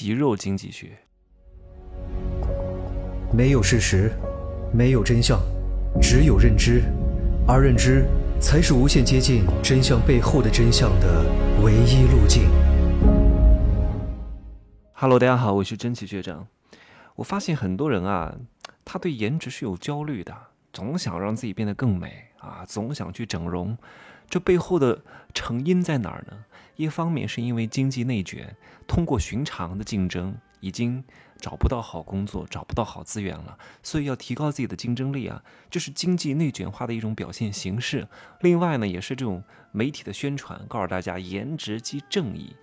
皮肉经济学。没有事实，没有真相，只有认知，而认知才是无限接近真相背后的真相的唯一路径。Hello，大家好，我是真奇学长。我发现很多人啊，他对颜值是有焦虑的，总想让自己变得更美啊，总想去整容。这背后的成因在哪儿呢？一方面是因为经济内卷，通过寻常的竞争已经找不到好工作，找不到好资源了，所以要提高自己的竞争力啊，这是经济内卷化的一种表现形式。另外呢，也是这种媒体的宣传，告诉大家颜值即正义。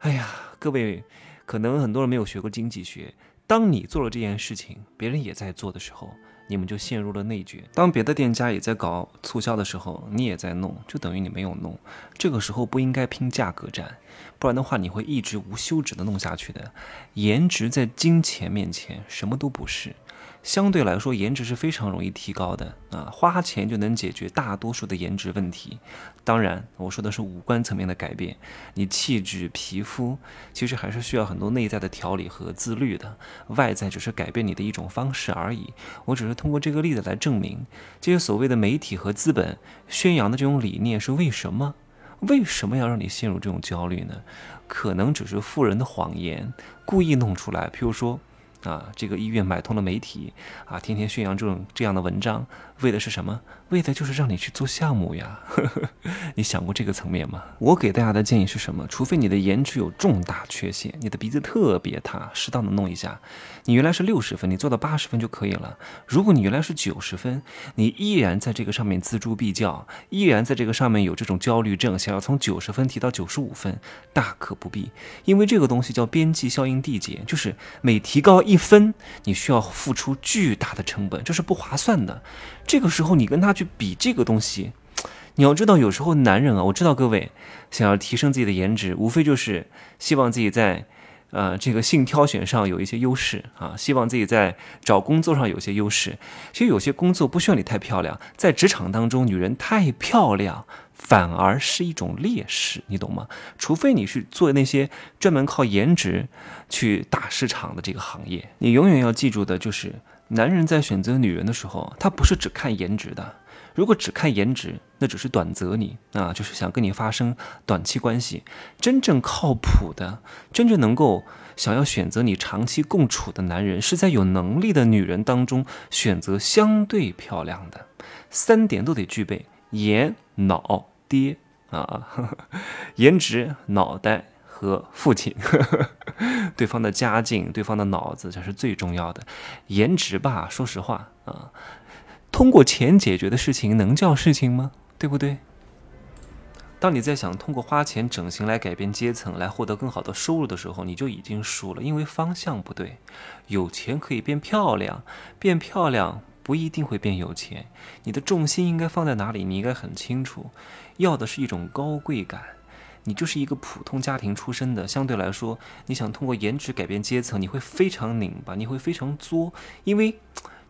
哎呀，各位，可能很多人没有学过经济学。当你做了这件事情，别人也在做的时候，你们就陷入了内卷。当别的店家也在搞促销的时候，你也在弄，就等于你没有弄。这个时候不应该拼价格战，不然的话你会一直无休止的弄下去的。颜值在金钱面前什么都不是。相对来说，颜值是非常容易提高的啊，花钱就能解决大多数的颜值问题。当然，我说的是五官层面的改变，你气质、皮肤其实还是需要很多内在的调理和自律的，外在只是改变你的一种方式而已。我只是通过这个例子来证明，这些所谓的媒体和资本宣扬的这种理念是为什么？为什么要让你陷入这种焦虑呢？可能只是富人的谎言，故意弄出来。譬如说。啊，这个医院买通了媒体，啊，天天宣扬这种这样的文章，为的是什么？为的就是让你去做项目呀。你想过这个层面吗？我给大家的建议是什么？除非你的颜值有重大缺陷，你的鼻子特别塌，适当的弄一下。你原来是六十分，你做到八十分就可以了。如果你原来是九十分，你依然在这个上面锱铢必较，依然在这个上面有这种焦虑症，想要从九十分提到九十五分，大可不必。因为这个东西叫边际效应递减，就是每提高一一分，你需要付出巨大的成本，这是不划算的。这个时候你跟他去比这个东西，你要知道，有时候男人啊，我知道各位想要提升自己的颜值，无非就是希望自己在。呃，这个性挑选上有一些优势啊，希望自己在找工作上有些优势。其实有些工作不需要你太漂亮，在职场当中，女人太漂亮反而是一种劣势，你懂吗？除非你是做那些专门靠颜值去打市场的这个行业，你永远要记住的就是，男人在选择女人的时候，他不是只看颜值的。如果只看颜值，那只是短择你啊，就是想跟你发生短期关系。真正靠谱的，真正能够想要选择你长期共处的男人，是在有能力的女人当中选择相对漂亮的，三点都得具备：颜、脑、爹啊，颜值、脑袋和父亲，对方的家境、对方的脑子才是最重要的。颜值吧，说实话啊。通过钱解决的事情能叫事情吗？对不对？当你在想通过花钱整形来改变阶层，来获得更好的收入的时候，你就已经输了，因为方向不对。有钱可以变漂亮，变漂亮不一定会变有钱。你的重心应该放在哪里？你应该很清楚，要的是一种高贵感。你就是一个普通家庭出身的，相对来说，你想通过颜值改变阶层，你会非常拧巴，你会非常作，因为。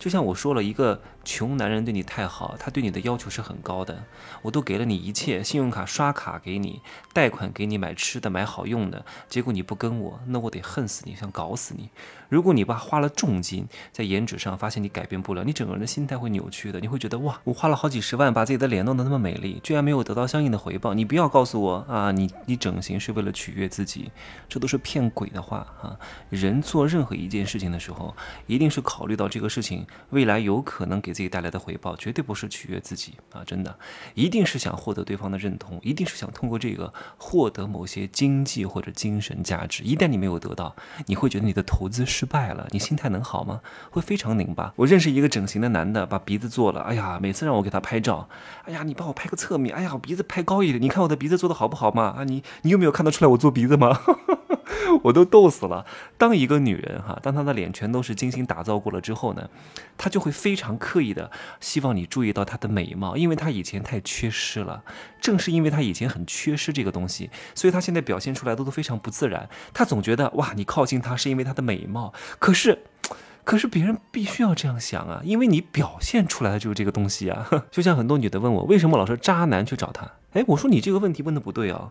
就像我说了，一个穷男人对你太好，他对你的要求是很高的。我都给了你一切，信用卡刷卡给你，贷款给你买吃的、买好用的，结果你不跟我，那我得恨死你，想搞死你。如果你爸花了重金在颜值上，发现你改变不了，你整个人的心态会扭曲的。你会觉得哇，我花了好几十万把自己的脸弄得那么美丽，居然没有得到相应的回报。你不要告诉我啊，你你整形是为了取悦自己，这都是骗鬼的话啊！人做任何一件事情的时候，一定是考虑到这个事情。未来有可能给自己带来的回报，绝对不是取悦自己啊！真的，一定是想获得对方的认同，一定是想通过这个获得某些经济或者精神价值。一旦你没有得到，你会觉得你的投资失败了，你心态能好吗？会非常拧巴。我认识一个整形的男的，把鼻子做了，哎呀，每次让我给他拍照，哎呀，你帮我拍个侧面，哎呀，我鼻子拍高一点，你看我的鼻子做的好不好嘛？啊，你你有没有看得出来我做鼻子吗？我都逗死了。当一个女人哈，当她的脸全都是精心打造过了之后呢，她就会非常刻意的希望你注意到她的美貌，因为她以前太缺失了。正是因为她以前很缺失这个东西，所以她现在表现出来的都非常不自然。她总觉得哇，你靠近她是因为她的美貌，可是。可是别人必须要这样想啊，因为你表现出来的就是这个东西啊。就像很多女的问我，为什么老是渣男去找她？哎，我说你这个问题问的不对啊。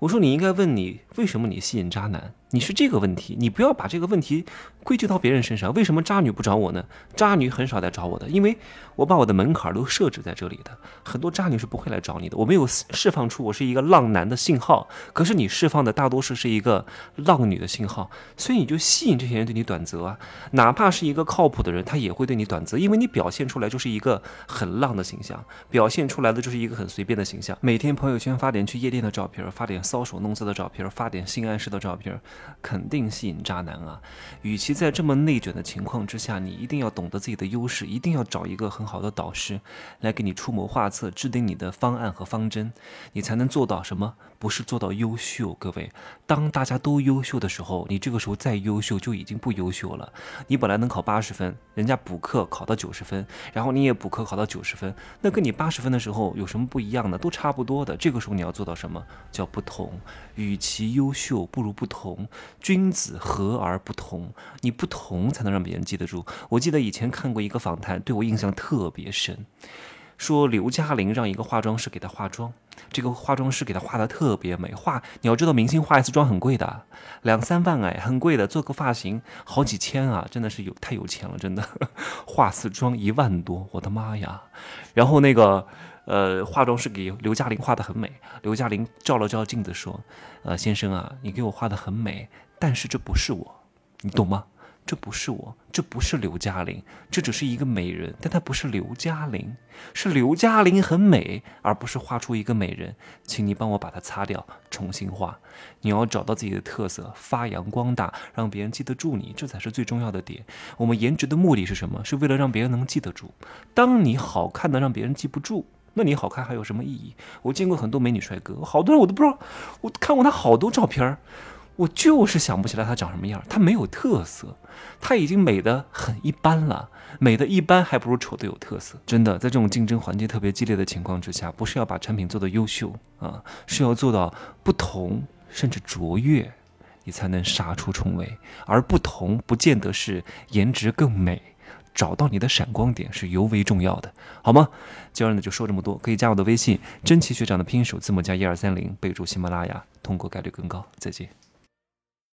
我说你应该问你为什么你吸引渣男？你是这个问题，你不要把这个问题归咎到别人身上。为什么渣女不找我呢？渣女很少来找我的，因为我把我的门槛都设置在这里的。很多渣女是不会来找你的。我没有释放出我是一个浪男的信号，可是你释放的大多数是一个浪女的信号，所以你就吸引这些人对你短择啊。哪怕是一个靠谱的人，他也会对你短择，因为你表现出来就是一个很浪的形象，表现出来的就是一个很随便的形象。每天朋友圈发点去夜店的照片，发点搔首弄姿的照片，发点性暗示的照片。肯定吸引渣男啊！与其在这么内卷的情况之下，你一定要懂得自己的优势，一定要找一个很好的导师来给你出谋划策，制定你的方案和方针，你才能做到什么？不是做到优秀。各位，当大家都优秀的时候，你这个时候再优秀就已经不优秀了。你本来能考八十分，人家补课考到九十分，然后你也补课考到九十分，那跟你八十分的时候有什么不一样呢？都差不多的。这个时候你要做到什么？叫不同。与其优秀，不如不同。君子和而不同，你不同才能让别人记得住。我记得以前看过一个访谈，对我印象特别深，说刘嘉玲让一个化妆师给她化妆，这个化妆师给她化的特别美。化你要知道，明星化一次妆很贵的，两三万哎，很贵的。做个发型好几千啊，真的是有太有钱了，真的。化次妆一万多，我的妈呀！然后那个。呃，化妆师给刘嘉玲画的很美。刘嘉玲照了照镜子说：“呃，先生啊，你给我画的很美，但是这不是我，你懂吗？这不是我，这不是刘嘉玲，这只是一个美人，但她不是刘嘉玲，是刘嘉玲很美，而不是画出一个美人。请你帮我把它擦掉，重新画。你要找到自己的特色，发扬光大，让别人记得住你，这才是最重要的点。我们颜值的目的是什么？是为了让别人能记得住。当你好看的让别人记不住。”那你好看还有什么意义？我见过很多美女帅哥，好多人我都不知道，我看过他好多照片我就是想不起来他长什么样。他没有特色，他已经美的很一般了，美的一般还不如丑的有特色。真的，在这种竞争环境特别激烈的情况之下，不是要把产品做的优秀啊，是要做到不同甚至卓越，你才能杀出重围。而不同不见得是颜值更美。找到你的闪光点是尤为重要的，好吗？今儿呢就说这么多，可以加我的微信，真奇学长的拼音首字母加一二三零，备注喜马拉雅，通过概率更高。再见。